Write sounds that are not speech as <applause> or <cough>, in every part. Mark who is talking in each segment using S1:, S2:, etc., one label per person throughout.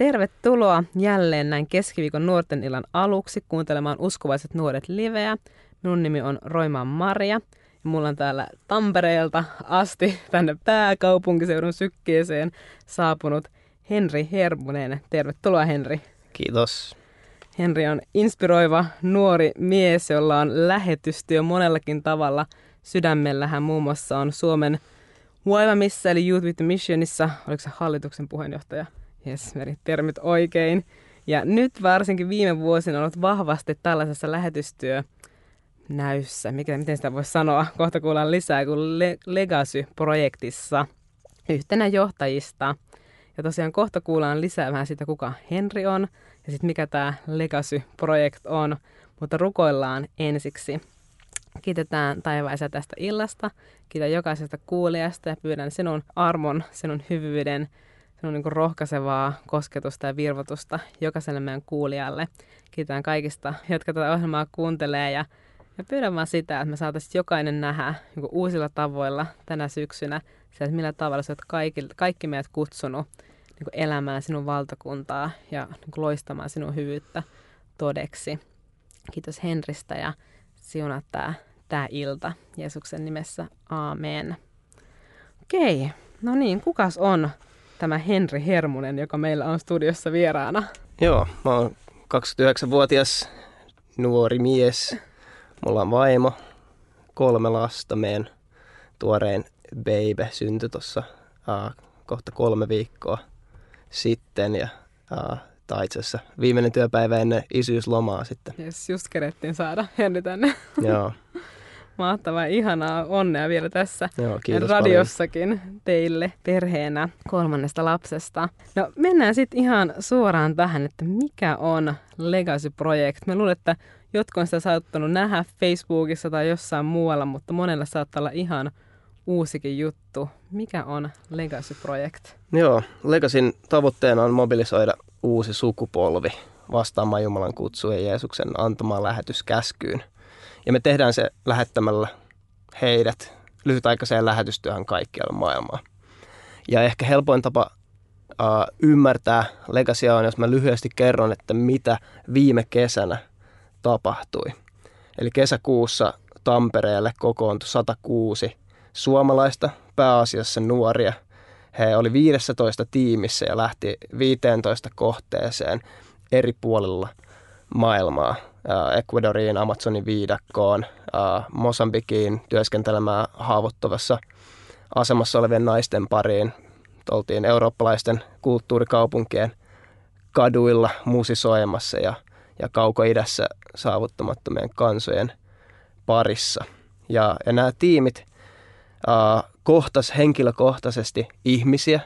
S1: Tervetuloa jälleen näin keskiviikon nuorten illan aluksi kuuntelemaan Uskovaiset nuoret liveä. Minun nimi on Roimaan Maria ja mulla on täällä Tampereelta asti tänne pääkaupunkiseudun sykkeeseen saapunut Henri Hermunen. Tervetuloa Henri.
S2: Kiitos.
S1: Henri on inspiroiva nuori mies, jolla on lähetystyö monellakin tavalla. Sydämellä hän muun muassa on Suomen Huivamissa eli Youth with Missionissa, oliko se hallituksen puheenjohtaja? Jes, termit oikein. Ja nyt varsinkin viime vuosina on ollut vahvasti tällaisessa lähetystyö näyssä. Mikä, miten sitä voisi sanoa? Kohta kuullaan lisää kuin Le- Legacy-projektissa yhtenä johtajista. Ja tosiaan kohta kuullaan lisää vähän siitä, kuka Henri on ja sitten mikä tämä Legacy-projekt on. Mutta rukoillaan ensiksi. Kiitetään taivaisa tästä illasta. Kiitän jokaisesta kuulijasta ja pyydän sinun armon, sinun hyvyyden, sinun niin rohkaisevaa kosketusta ja virvotusta jokaiselle meidän kuulijalle. Kiitän kaikista, jotka tätä ohjelmaa kuuntelee ja, ja pyydän vaan sitä, että me saataisiin jokainen nähdä niin uusilla tavoilla tänä syksynä se, että millä tavalla sä oot kaikki, kaikki meidät kutsunut niin elämään sinun valtakuntaa ja niin loistamaan sinun hyvyyttä todeksi. Kiitos Henristä ja siunaa tämä, tämä ilta Jeesuksen nimessä. Aamen. Okei, no niin, kukas on tämä Henri Hermunen, joka meillä on studiossa vieraana?
S2: Joo, mä oon 29-vuotias nuori mies. Mulla on vaimo, kolme lasta. Meidän tuorein baby syntyi tuossa uh, kohta kolme viikkoa sitten. Ja uh, tai itse asiassa viimeinen työpäivä ennen isyyslomaa sitten.
S1: Yes, just kerettiin saada Henri tänne.
S2: Joo.
S1: Mahtavaa, ihanaa onnea vielä tässä
S2: Joo, kiitos
S1: radiossakin
S2: paljon.
S1: teille perheenä kolmannesta lapsesta. No mennään sitten ihan suoraan tähän, että mikä on Legacy Project. Mä luulen, että jotkut on sitä saattanut nähdä Facebookissa tai jossain muualla, mutta monella saattaa olla ihan uusikin juttu. Mikä on Legacy Project?
S2: Joo, Legacyn tavoitteena on mobilisoida uusi sukupolvi vastaamaan Jumalan kutsuun ja Jeesuksen antamaan lähetyskäskyyn. Ja me tehdään se lähettämällä heidät lyhytaikaiseen lähetystyöhön kaikkialla maailmaa. Ja ehkä helpoin tapa uh, ymmärtää Legacia on, jos mä lyhyesti kerron, että mitä viime kesänä tapahtui. Eli kesäkuussa Tampereelle kokoontui 106 suomalaista, pääasiassa nuoria. He oli 15 tiimissä ja lähti 15 kohteeseen eri puolilla maailmaa. Ecuadoriin, Amazonin viidakkoon, Mosambikiin työskentelemään haavoittuvassa asemassa olevien naisten pariin. Oltiin eurooppalaisten kulttuurikaupunkien kaduilla musisoimassa ja, ja kaukoidässä saavuttamattomien kansojen parissa. Ja, ja nämä tiimit uh, kohtas henkilökohtaisesti ihmisiä.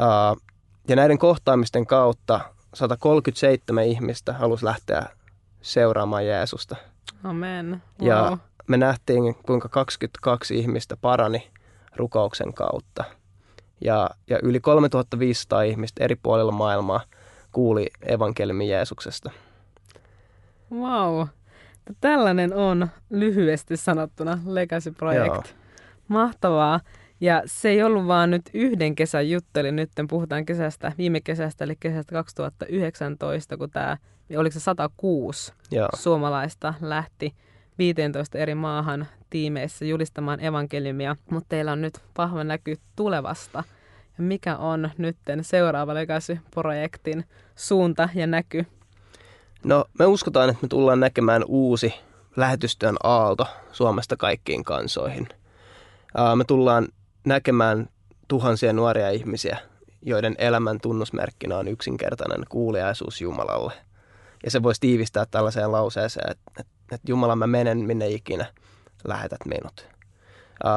S2: Uh, ja näiden kohtaamisten kautta 137 ihmistä halusi lähteä seuraamaan Jeesusta.
S1: Amen.
S2: Wow. Ja me nähtiin, kuinka 22 ihmistä parani rukouksen kautta. Ja, ja yli 3500 ihmistä eri puolilla maailmaa kuuli evankeliumin Jeesuksesta.
S1: Wow. Tällainen on lyhyesti sanottuna Legacy Project. Joo. Mahtavaa. Ja se ei ollut vaan nyt yhden kesän juttu, eli nyt puhutaan kesästä, viime kesästä, eli kesästä 2019, kun tämä, oliko se 106 Joo. suomalaista lähti 15 eri maahan tiimeissä julistamaan evankeliumia, mutta teillä on nyt vahva näky tulevasta. Ja mikä on nyt seuraava Legacy-projektin suunta ja näky?
S2: No me uskotaan, että me tullaan näkemään uusi lähetystyön aalto Suomesta kaikkiin kansoihin. Me tullaan näkemään tuhansia nuoria ihmisiä, joiden elämän tunnusmerkkinä on yksinkertainen kuuliaisuus Jumalalle. Ja se voisi tiivistää tällaiseen lauseeseen, että, että, että Jumala, mä menen minne ikinä, lähetät minut.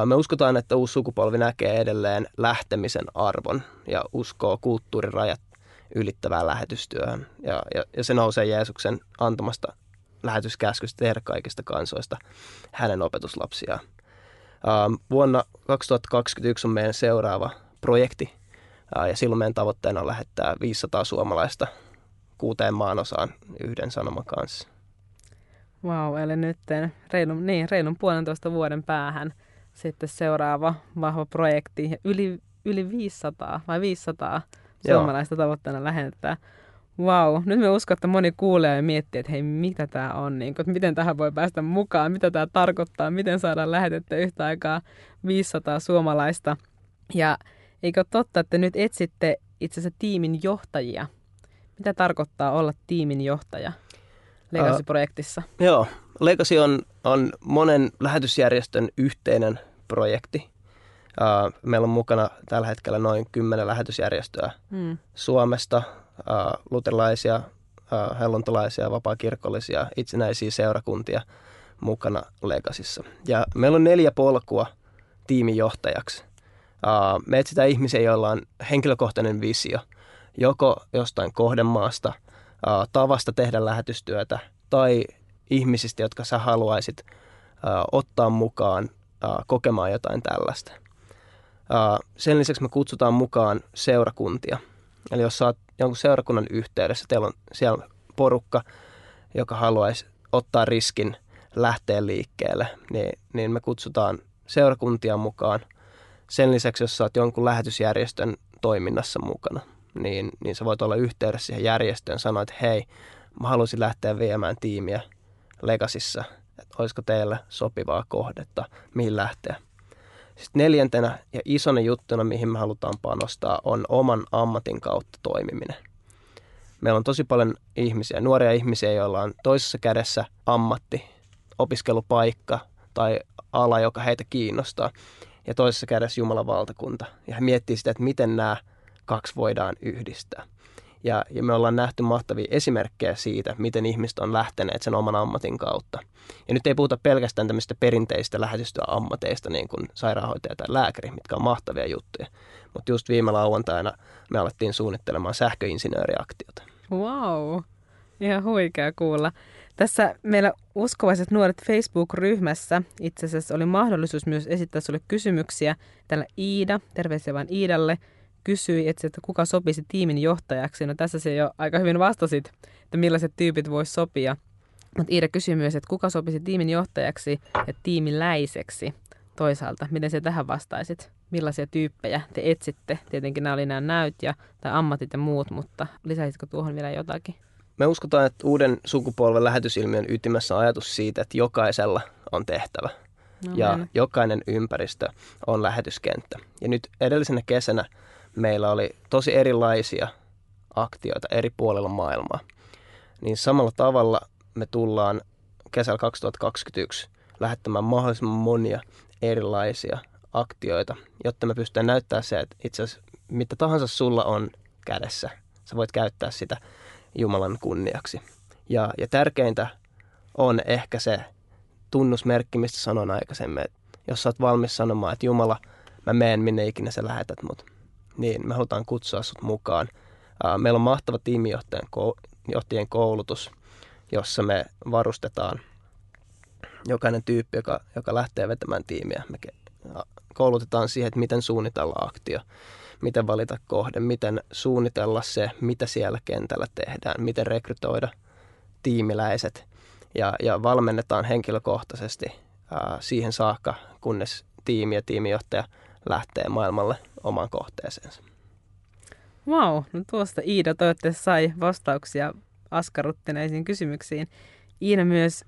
S2: Me uskotaan, että uusi sukupolvi näkee edelleen lähtemisen arvon ja uskoo kulttuurirajat ylittävään lähetystyöhön. Ja, ja, ja se nousee Jeesuksen antamasta lähetyskäskystä tehdä kaikista kansoista hänen opetuslapsiaan. Vuonna 2021 on meidän seuraava projekti ja silloin meidän tavoitteena on lähettää 500 suomalaista kuuteen maanosaan yhden sanoman kanssa.
S1: Wow, eli nyt reilun, niin, reilun puolentoista vuoden päähän sitten seuraava vahva projekti. Yli, yli 500 vai 500 suomalaista tavoitteena lähettää. Vau, nyt me uskon, että moni kuulee ja miettii, että hei, mitä tämä on, niin että miten tähän voi päästä mukaan, mitä tämä tarkoittaa, miten saadaan lähetettyä yhtä aikaa 500 suomalaista. Ja eikö totta, että nyt etsitte itse asiassa tiimin johtajia? Mitä tarkoittaa olla tiimin johtaja Legacy-projektissa?
S2: Uh, joo, Legacy on, on monen lähetysjärjestön yhteinen projekti. Uh, meillä on mukana tällä hetkellä noin kymmenen lähetysjärjestöä hmm. Suomesta, uh, luterilaisia, uh, helluntalaisia, vapaakirkollisia, itsenäisiä seurakuntia mukana Legasissa. Ja meillä on neljä polkua tiimijohtajaksi. Uh, me etsitään ihmisiä, joilla on henkilökohtainen visio, joko jostain kohdemaasta, tavasta tehdä lähetystyötä tai ihmisistä, jotka sä haluaisit ottaa mukaan kokemaan jotain tällaista. Sen lisäksi me kutsutaan mukaan seurakuntia. Eli jos sä oot jonkun seurakunnan yhteydessä, teillä on siellä porukka, joka haluaisi ottaa riskin lähteä liikkeelle, niin, niin me kutsutaan seurakuntia mukaan. Sen lisäksi, jos sä oot jonkun lähetysjärjestön toiminnassa mukana, niin, niin sä voit olla yhteydessä siihen järjestöön sanoa, että hei, mä haluaisin lähteä viemään tiimiä Legasissa, että olisiko teille sopivaa kohdetta, mihin lähteä. Sitten neljäntenä ja isona juttuna, mihin me halutaan panostaa, on oman ammatin kautta toimiminen. Meillä on tosi paljon ihmisiä, nuoria ihmisiä, joilla on toisessa kädessä ammatti, opiskelupaikka tai ala, joka heitä kiinnostaa, ja toisessa kädessä Jumalan valtakunta. Ja he miettii sitä, että miten nämä kaksi voidaan yhdistää. Ja, ja me ollaan nähty mahtavia esimerkkejä siitä, miten ihmiset on lähteneet sen oman ammatin kautta. Ja nyt ei puhuta pelkästään tämmöistä perinteistä lähetystyöammateista, niin kuin sairaanhoitaja tai lääkäri, mitkä on mahtavia juttuja. Mutta just viime lauantaina me alettiin suunnittelemaan sähköinsinööriaktiota.
S1: Wow, ihan huikea kuulla. Tässä meillä uskovaiset nuoret Facebook-ryhmässä itse asiassa oli mahdollisuus myös esittää sulle kysymyksiä. Tällä Iida, terveisiä vain Iidalle, kysyi, että, että kuka sopisi tiimin johtajaksi. No tässä se jo aika hyvin vastasit, että millaiset tyypit voisi sopia. Mutta Iida kysyi myös, että kuka sopisi tiimin johtajaksi ja tiimiläiseksi toisaalta. Miten se tähän vastaisit? Millaisia tyyppejä te etsitte? Tietenkin nämä oli nämä näyt ja, tai ammatit ja muut, mutta lisäisitkö tuohon vielä jotakin?
S2: Me uskotaan, että uuden sukupolven lähetysilmiön ytimessä on ajatus siitä, että jokaisella on tehtävä. No, ja mennä. jokainen ympäristö on lähetyskenttä. Ja nyt edellisenä kesänä meillä oli tosi erilaisia aktioita eri puolilla maailmaa. Niin samalla tavalla me tullaan kesällä 2021 lähettämään mahdollisimman monia erilaisia aktioita, jotta me pystytään näyttämään se, että itse asiassa mitä tahansa sulla on kädessä, sä voit käyttää sitä Jumalan kunniaksi. Ja, ja tärkeintä on ehkä se tunnusmerkki, mistä sanoin aikaisemmin, että jos sä oot valmis sanomaan, että Jumala, mä meen minne ikinä sä lähetät mut, niin me halutaan kutsua sut mukaan. Meillä on mahtava tiimijohtajien koulutus, jossa me varustetaan jokainen tyyppi, joka, joka lähtee vetämään tiimiä. Me koulutetaan siihen, että miten suunnitella aktio, miten valita kohde, miten suunnitella se, mitä siellä kentällä tehdään, miten rekrytoida tiimiläiset ja, ja valmennetaan henkilökohtaisesti siihen saakka, kunnes tiimi ja tiimijohtaja lähtee maailmalle omaan kohteeseensa.
S1: Wow, no tuosta Iida toivottavasti sai vastauksia askarruttineisiin kysymyksiin. Iina myös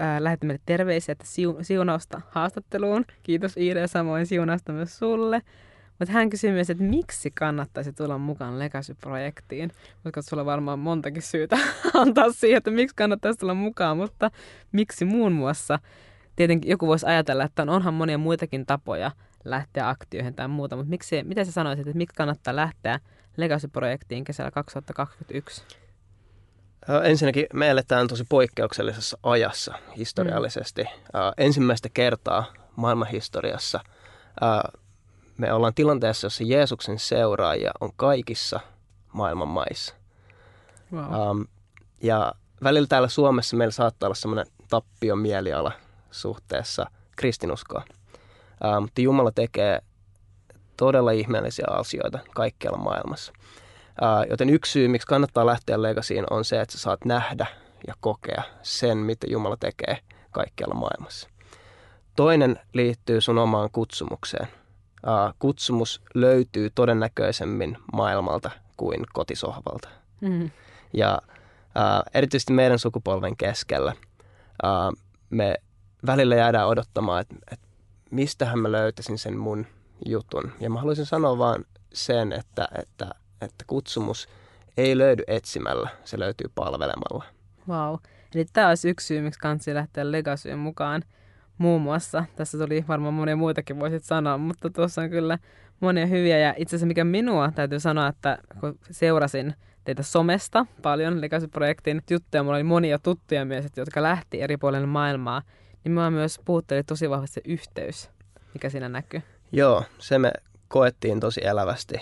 S1: äh, lähetti meille terveisiä, että siu- siunausta haastatteluun. Kiitos Iida ja samoin siunausta myös sulle. Mutta hän kysyi myös, että miksi kannattaisi tulla mukaan Legacy-projektiin, koska sulla on varmaan montakin syytä <laughs> antaa siihen, että miksi kannattaisi tulla mukaan, mutta miksi muun muassa? Tietenkin joku voisi ajatella, että on, onhan monia muitakin tapoja lähteä aktioihin tai muuta, mutta miksi, mitä sä sanoisit, että miksi kannattaa lähteä Legacy-projektiin kesällä 2021?
S2: Ensinnäkin me eletään tosi poikkeuksellisessa ajassa historiallisesti. Mm. Ensimmäistä kertaa maailmanhistoriassa me ollaan tilanteessa, jossa Jeesuksen seuraajia on kaikissa maailman maissa. Wow. ja välillä täällä Suomessa meillä saattaa olla semmoinen tappion mieliala suhteessa kristinuskoa. Mutta Jumala tekee todella ihmeellisiä asioita kaikkialla maailmassa. Uh, joten yksi syy, miksi kannattaa lähteä Legasiin, on se, että sä saat nähdä ja kokea sen, mitä Jumala tekee kaikkialla maailmassa. Toinen liittyy sun omaan kutsumukseen. Uh, kutsumus löytyy todennäköisemmin maailmalta kuin kotisohvalta.
S1: Mm.
S2: Ja ää, erityisesti meidän sukupolven keskellä ää, me välillä jäädään odottamaan, että, että mistähän mä löytäisin sen mun jutun. Ja mä haluaisin sanoa vaan sen, että, että, että kutsumus ei löydy etsimällä, se löytyy palvelemalla.
S1: Wow. Eli tämä olisi yksi syy, miksi kansi lähteä Legasyyn mukaan muun muassa. Tässä tuli varmaan monia muitakin voisit sanoa, mutta tuossa on kyllä monia hyviä. Ja itse asiassa mikä minua täytyy sanoa, että kun seurasin teitä somesta paljon Legacy-projektin juttuja, mulla oli monia tuttuja myös, jotka lähti eri puolille maailmaa, niin mä myös puhutteli tosi vahvasti se yhteys, mikä siinä näkyy.
S2: Joo, se me koettiin tosi elävästi.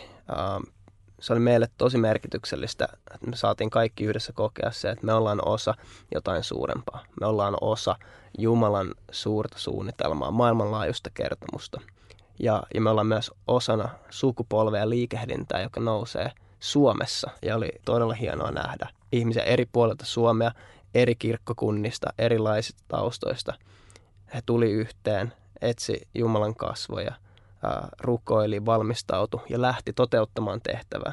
S2: Se oli meille tosi merkityksellistä, että me saatiin kaikki yhdessä kokea se, että me ollaan osa jotain suurempaa. Me ollaan osa Jumalan suurta suunnitelmaa, maailmanlaajuista kertomusta. Ja, ja me ollaan myös osana sukupolvea liikehdintää, joka nousee Suomessa. Ja oli todella hienoa nähdä ihmisiä eri puolilta Suomea, eri kirkkokunnista, erilaisista taustoista. He tuli yhteen, etsi Jumalan kasvoja, rukoili, valmistautui ja lähti toteuttamaan tehtävää.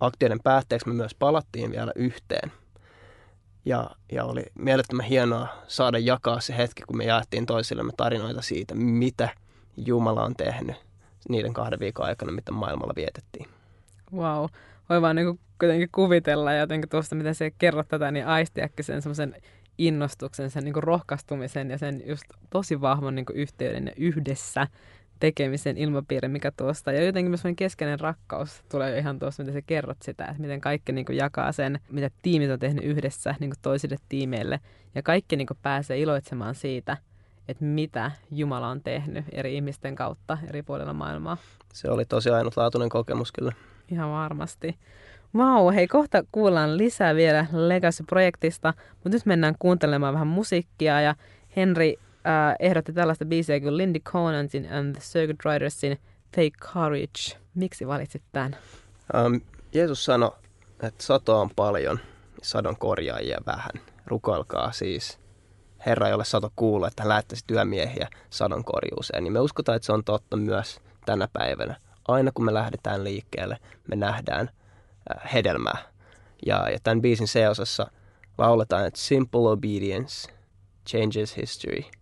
S2: Aktioiden päätteeksi me myös palattiin vielä yhteen. Ja, ja oli mielettömän hienoa saada jakaa se hetki, kun me jaettiin toisillemme tarinoita siitä, mitä Jumala on tehnyt niiden kahden viikon aikana, mitä maailmalla vietettiin.
S1: Wow. Voi vaan niin kuitenkin kuvitella ja jotenkin tuosta, miten se kerrot tätä, niin aistiäkki sen semmoisen innostuksen, sen niin rohkaistumisen ja sen just tosi vahvan niin yhteyden ja yhdessä tekemisen ilmapiiri, mikä tuosta. Ja jotenkin myös keskeinen rakkaus tulee ihan tuossa, miten sä kerrot sitä, että miten kaikki niin kuin jakaa sen, mitä tiimit on tehnyt yhdessä niin kuin toisille tiimeille. Ja kaikki niin kuin pääsee iloitsemaan siitä, että mitä Jumala on tehnyt eri ihmisten kautta eri puolilla maailmaa.
S2: Se oli tosi ainutlaatuinen kokemus kyllä.
S1: Ihan varmasti. Vau, hei kohta kuullaan lisää vielä Legacy-projektista, mutta nyt mennään kuuntelemaan vähän musiikkia ja Henri äh, ehdotti tällaista biisiä kuin Lindy Conantin and the Circuit Ridersin Take Courage. Miksi valitsit tämän?
S2: Um, Jeesus sanoi, että satoa on paljon, sadon korjaajia vähän. Rukoilkaa siis Herra, jolle sato kuulla, että hän lähettäisi työmiehiä sadon korjuuseen. Niin me uskotaan, että se on totta myös tänä päivänä. Aina kun me lähdetään liikkeelle, me nähdään äh, hedelmää. Ja, ja tämän biisin seosassa lauletaan, että simple obedience changes history –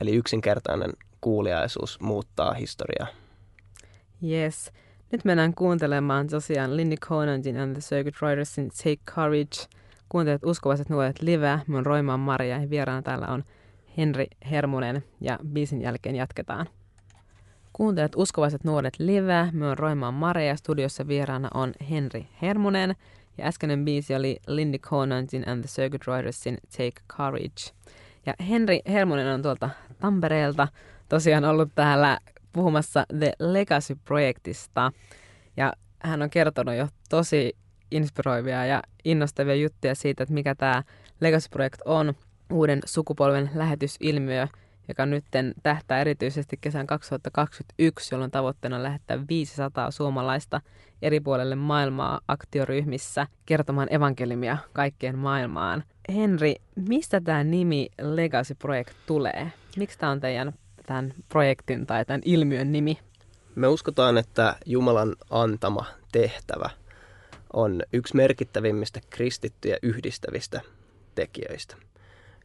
S2: Eli yksinkertainen kuuliaisuus muuttaa historiaa.
S1: Yes. Nyt mennään kuuntelemaan tosiaan Lindy Conantin and the Circuit Ridersin Take Courage. Kuuntelet uskovaiset nuoret live. Mun Roimaan Maria ja vieraana täällä on Henri Hermunen ja biisin jälkeen jatketaan. Kuuntelet uskovaiset nuoret live. Mä oon Roimaan Maria ja studiossa vieraana on Henri Hermunen. Ja äskeinen biisi oli Lindy Conantin and the Circuit Ridersin Take Courage. Ja Henri Hermonen on tuolta Tampereelta tosiaan ollut täällä puhumassa The Legacy-projektista. Ja hän on kertonut jo tosi inspiroivia ja innostavia juttuja siitä, että mikä tämä Legacy-projekt on, uuden sukupolven lähetysilmiö, joka nyt tähtää erityisesti kesän 2021, jolloin tavoitteena on lähettää 500 suomalaista eri puolelle maailmaa aktioryhmissä kertomaan evankelimia kaikkeen maailmaan. Henri, mistä tämä nimi Legacy Project tulee? Miksi tämä on teidän tämän projektin tai tämän ilmiön nimi?
S2: Me uskotaan, että Jumalan antama tehtävä on yksi merkittävimmistä kristittyjä yhdistävistä tekijöistä.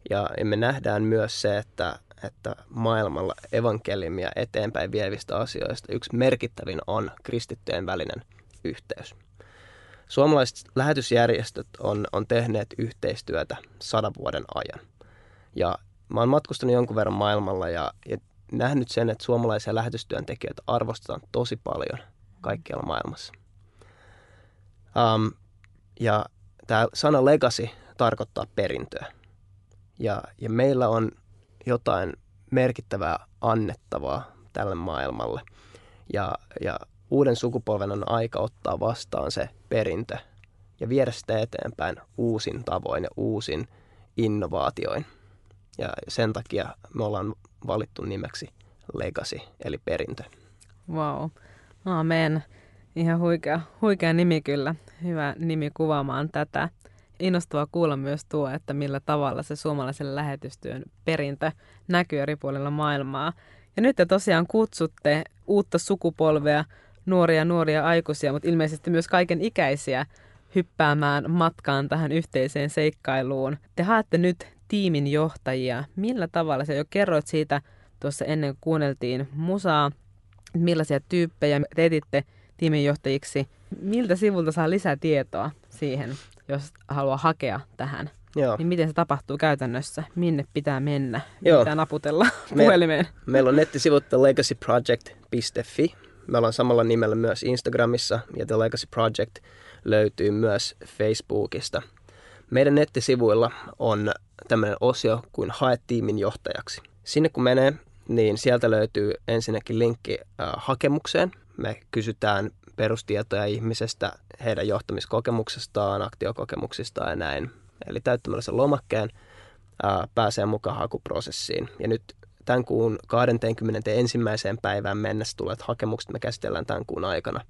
S2: Ja me nähdään myös se, että, että maailmalla evankelimia eteenpäin vievistä asioista yksi merkittävin on kristittyjen välinen yhteys. Suomalaiset lähetysjärjestöt on, on tehneet yhteistyötä sadan vuoden ajan. Ja mä oon matkustanut jonkun verran maailmalla ja, ja nähnyt sen, että suomalaisia lähetystyöntekijöitä arvostetaan tosi paljon kaikkialla maailmassa. Um, ja tämä sana legacy tarkoittaa perintöä. Ja, ja meillä on jotain merkittävää annettavaa tälle maailmalle. Ja, ja uuden sukupolven on aika ottaa vastaan se perintö ja viedä sitä eteenpäin uusin tavoin ja uusin innovaatioin. Ja sen takia me ollaan valittu nimeksi Legacy, eli perintö.
S1: Wow. Amen. Ihan huikea, huikea nimi kyllä. Hyvä nimi kuvaamaan tätä. Innostavaa kuulla myös tuo, että millä tavalla se suomalaisen lähetystyön perintö näkyy eri puolilla maailmaa. Ja nyt te tosiaan kutsutte uutta sukupolvea nuoria nuoria aikuisia, mutta ilmeisesti myös kaiken ikäisiä hyppäämään matkaan tähän yhteiseen seikkailuun. Te haette nyt tiimin johtajia. Millä tavalla se jo kerroit siitä tuossa ennen kuin kuunneltiin musaa, millaisia tyyppejä te etitte tiiminjohtajiksi. Miltä sivulta saa lisää tietoa siihen, jos haluaa hakea tähän? Joo. Niin miten se tapahtuu käytännössä? Minne pitää mennä? Joo. Pitää naputella <laughs> Me, puhelimeen?
S2: Meillä on nettisivut legacyproject.fi. Me ollaan samalla nimellä myös Instagramissa ja The Legacy Project löytyy myös Facebookista. Meidän nettisivuilla on tämmöinen osio kuin Hae tiimin johtajaksi. Sinne kun menee, niin sieltä löytyy ensinnäkin linkki äh, hakemukseen. Me kysytään perustietoja ihmisestä, heidän johtamiskokemuksestaan, aktiokokemuksistaan ja näin. Eli täyttämällä sen lomakkeen ää, pääsee mukaan hakuprosessiin. Ja nyt tämän kuun 21. päivään mennessä tulevat hakemukset me käsitellään tämän kuun aikana.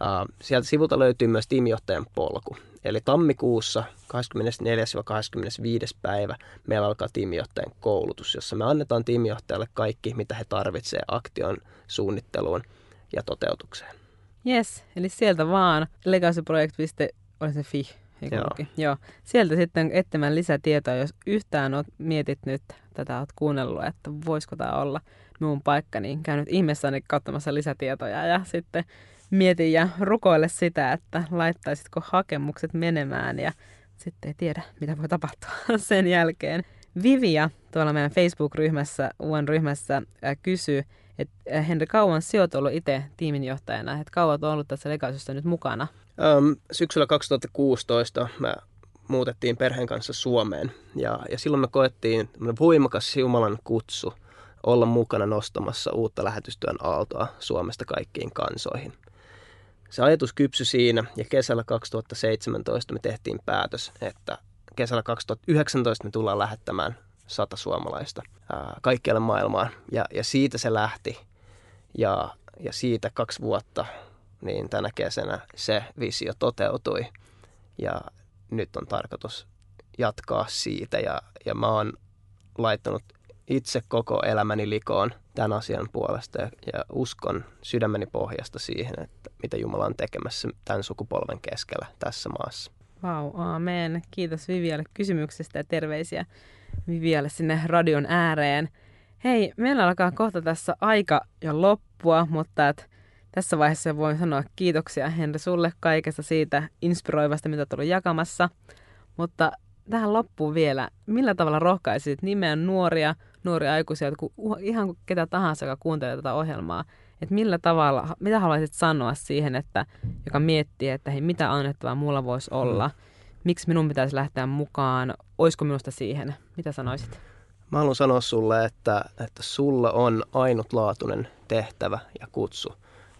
S2: Ää, sieltä sivulta löytyy myös tiimijohtajan polku. Eli tammikuussa 24-25. päivä meillä alkaa tiimijohtajan koulutus, jossa me annetaan tiimijohtajalle kaikki, mitä he tarvitsevat aktion suunnitteluun ja toteutukseen.
S1: Yes, eli sieltä vaan legacyproject.fi Joo. Joo. Sieltä sitten etsimään lisätietoa, jos yhtään oot mietit nyt, tätä oot kuunnellut, että voisiko tämä olla minun paikka, niin käy nyt ihmeessäni niin katsomassa lisätietoja ja sitten mietin ja rukoile sitä, että laittaisitko hakemukset menemään ja sitten ei tiedä, mitä voi tapahtua <laughs> sen jälkeen. Vivia tuolla meidän Facebook-ryhmässä, UN-ryhmässä, kysyy, että äh, Henri, kauan sinä olet ollut itse tiiminjohtajana, että kauan olet ollut tässä legaisessa nyt mukana?
S2: Um, syksyllä 2016 mä muutettiin perheen kanssa Suomeen ja, ja silloin me koettiin voimakas Jumalan kutsu olla mukana nostamassa uutta lähetystyön aaltoa Suomesta kaikkiin kansoihin. Se ajatus kypsy siinä ja kesällä 2017 me tehtiin päätös, että kesällä 2019 me tullaan lähettämään sata suomalaista ää, kaikkialle maailmaan. Ja, ja siitä se lähti. Ja, ja siitä kaksi vuotta, niin tänä kesänä se visio toteutui. Ja nyt on tarkoitus jatkaa siitä. Ja, ja mä oon laittanut itse koko elämäni likoon tämän asian puolesta ja, ja uskon sydämeni pohjasta siihen, että mitä Jumala on tekemässä tämän sukupolven keskellä tässä maassa.
S1: Vau, wow, aamen. Kiitos Vivialle kysymyksestä ja terveisiä Vivialle sinne radion ääreen. Hei, meillä alkaa kohta tässä aika jo loppua, mutta et tässä vaiheessa voin sanoa kiitoksia Henri sulle kaikesta siitä inspiroivasta, mitä olet jakamassa. Mutta tähän loppuun vielä, millä tavalla rohkaisit nimeä nuoria, nuoria aikuisia, kun ihan ketä tahansa, joka kuuntelee tätä ohjelmaa, että millä tavalla, mitä haluaisit sanoa siihen, että joka miettii, että hei, mitä annettavaa mulla voisi olla, mm. Miksi minun pitäisi lähteä mukaan, olisiko minusta siihen, mitä sanoisit?
S2: Mä haluan sanoa sulle, että, että sulla on ainutlaatuinen tehtävä ja kutsu.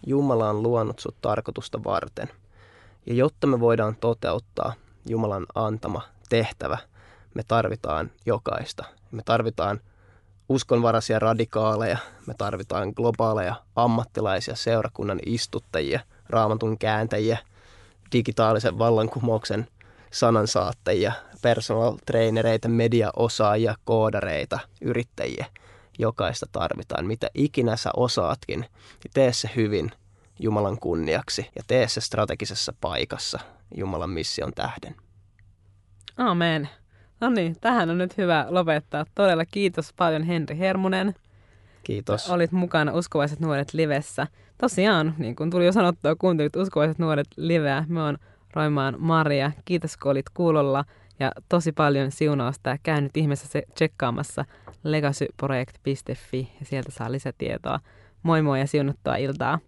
S2: Jumala on luonut sut tarkoitusta varten. Ja jotta me voidaan toteuttaa Jumalan antama tehtävä, me tarvitaan jokaista. Me tarvitaan uskonvaraisia radikaaleja, me tarvitaan globaaleja ammattilaisia, seurakunnan istuttajia, raamatun kääntäjiä, digitaalisen vallankumouksen sanansaattajia, personal trainereita, mediaosaajia, koodareita, yrittäjiä. Jokaista tarvitaan. Mitä ikinä sä osaatkin, niin tee se hyvin Jumalan kunniaksi ja tee se strategisessa paikassa Jumalan mission tähden.
S1: Amen. No niin, tähän on nyt hyvä lopettaa. Todella kiitos paljon Henri Hermunen.
S2: Kiitos.
S1: Olit mukana Uskovaiset nuoret livessä. Tosiaan, niin kuin tuli jo sanottua, kuuntelit Uskovaiset nuoret liveä. Me on Roimaan Maria. Kiitos, kun olit kuulolla ja tosi paljon siunausta ja käynyt ihmeessä tsekkaamassa legacyproject.fi ja sieltä saa lisätietoa. Moi moi ja siunattua iltaa.